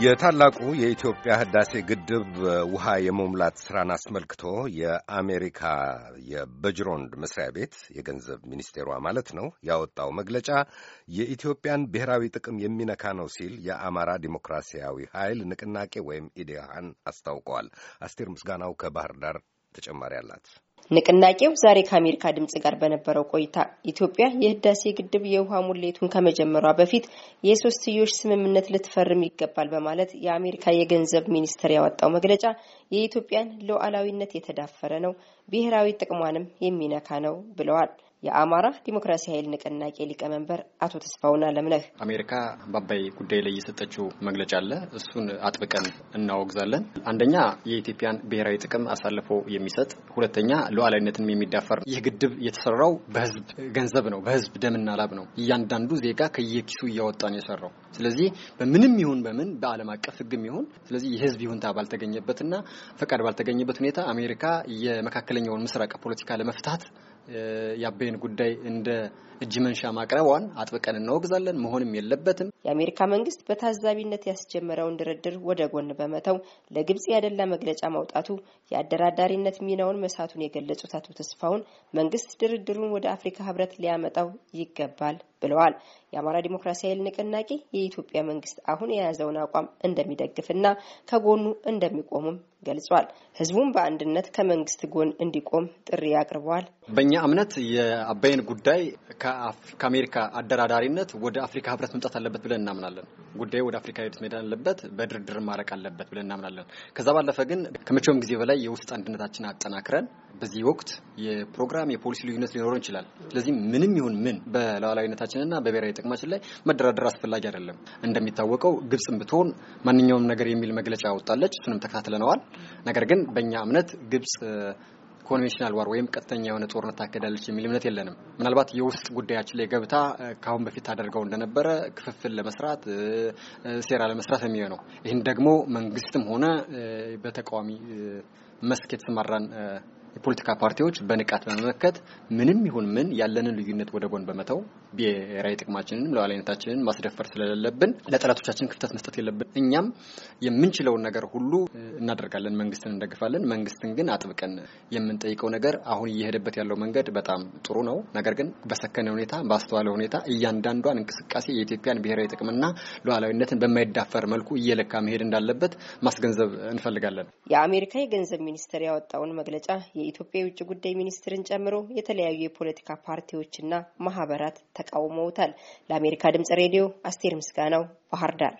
የታላቁ የኢትዮጵያ ህዳሴ ግድብ ውሃ የመሙላት ስራን አስመልክቶ የአሜሪካ የበጅሮንድ መስሪያ ቤት የገንዘብ ሚኒስቴሯ ማለት ነው ያወጣው መግለጫ የኢትዮጵያን ብሔራዊ ጥቅም የሚነካ ነው ሲል የአማራ ዲሞክራሲያዊ ኃይል ንቅናቄ ወይም ኢዴሃን አስታውቀዋል። አስቴር ምስጋናው ከባህር ዳር ተጨማሪ አላት። ንቅናቄው ዛሬ ከአሜሪካ ድምጽ ጋር በነበረው ቆይታ ኢትዮጵያ የህዳሴ ግድብ የውሃ ሙሌቱን ከመጀመሯ በፊት የሶስትዮሽ ስምምነት ልትፈርም ይገባል በማለት የአሜሪካ የገንዘብ ሚኒስቴር ያወጣው መግለጫ የኢትዮጵያን ሉዓላዊነት የተዳፈረ ነው፣ ብሔራዊ ጥቅሟንም የሚነካ ነው ብለዋል። የአማራ ዲሞክራሲ ኃይል ንቅናቄ ሊቀመንበር አቶ ተስፋውን አለምነህ አሜሪካ በአባይ ጉዳይ ላይ የሰጠችው መግለጫ አለ። እሱን አጥብቀን እናወግዛለን። አንደኛ የኢትዮጵያን ብሔራዊ ጥቅም አሳልፎ የሚሰጥ ሁለተኛ ሉዓላዊነትንም የሚዳፈር ይህ ግድብ የተሰራው በህዝብ ገንዘብ ነው፣ በህዝብ ደምና ላብ ነው። እያንዳንዱ ዜጋ ከየኪሱ እያወጣ ነው የሰራው። ስለዚህ በምንም ይሁን በምን በዓለም አቀፍ ህግም ይሁን ስለዚህ የህዝብ ይሁንታ ባልተገኘበትና ፈቃድ ባልተገኘበት ሁኔታ አሜሪካ የመካከለኛውን ምስራቅ ፖለቲካ ለመፍታት የአባይን ጉዳይ እንደ እጅ መንሻ ማቅረቧን አጥብቀን እናወግዛለን። መሆንም የለበትም። የአሜሪካ መንግስት በታዛቢነት ያስጀመረውን ድርድር ወደ ጎን በመተው ለግብጽ ያደላ መግለጫ ማውጣቱ የአደራዳሪነት ሚናውን መሳቱን የገለጹት አቶ ተስፋውን መንግስት ድርድሩን ወደ አፍሪካ ህብረት ሊያመጣው ይገባል ብለዋል። የአማራ ዲሞክራሲ ኃይል ንቅናቄ የኢትዮጵያ መንግስት አሁን የያዘውን አቋም እንደሚደግፍና ከጎኑ እንደሚቆሙም ገልጿል። ህዝቡም በአንድነት ከመንግስት ጎን እንዲቆም ጥሪ አቅርበዋል። በእኛ እምነት የአባይን ጉዳይ ከአሜሪካ አደራዳሪነት ወደ አፍሪካ ህብረት መምጣት አለበት ብለን እናምናለን። ጉዳዩ ወደ አፍሪካ ህብረት መሄድ አለበት፣ በድርድር ማረቅ አለበት ብለን እናምናለን። ከዛ ባለፈ ግን ከመቼውም ጊዜ በላይ የውስጥ አንድነታችን አጠናክረን በዚህ ወቅት የፕሮግራም የፖሊሲ ልዩነት ሊኖረን ይችላል። ስለዚህ ምንም ይሁን ምን በሉዓላዊነታችንና በብሔራዊ ጥቅማችን ላይ መደራደር አስፈላጊ አይደለም። እንደሚታወቀው ግብጽም ብትሆን ማንኛውም ነገር የሚል መግለጫ ወጣለች። እሱንም ተከታትለነዋል። ነገር ግን በእኛ እምነት ግብጽ ኮንቬንሽናል ዋር ወይም ቀጥተኛ የሆነ ጦርነት ታካሄዳለች የሚል እምነት የለንም። ምናልባት የውስጥ ጉዳያችን ላይ ገብታ ከአሁን በፊት ታደርገው እንደነበረ ክፍፍል ለመስራት ሴራ ለመስራት የሚሆነው ይህን ደግሞ መንግስትም ሆነ በተቃዋሚ መስክ የተሰማራን የፖለቲካ ፓርቲዎች በንቃት በመመከት ምንም ይሁን ምን ያለንን ልዩነት ወደ ጎን በመተው ብሔራዊ ጥቅማችንን ሉዓላዊነታችንን ማስደፈር ስለሌለብን ለጠላቶቻችን ክፍተት መስጠት የለብን። እኛም የምንችለውን ነገር ሁሉ እናደርጋለን፣ መንግስትን እንደግፋለን። መንግስትን ግን አጥብቀን የምንጠይቀው ነገር አሁን እየሄደበት ያለው መንገድ በጣም ጥሩ ነው። ነገር ግን በሰከነ ሁኔታ ባስተዋለ ሁኔታ እያንዳንዷን እንቅስቃሴ የኢትዮጵያን ብሔራዊ ጥቅምና ሉዓላዊነትን በማይዳፈር መልኩ እየለካ መሄድ እንዳለበት ማስገንዘብ እንፈልጋለን። የአሜሪካ የገንዘብ ሚኒስቴር ያወጣውን መግለጫ የኢትዮጵያ የውጭ ጉዳይ ሚኒስትርን ጨምሮ የተለያዩ የፖለቲካ ፓርቲዎችና ማህበራት ተቃውመውታል። ለአሜሪካ ድምጽ ሬዲዮ አስቴር ምስጋናው ባህር ዳር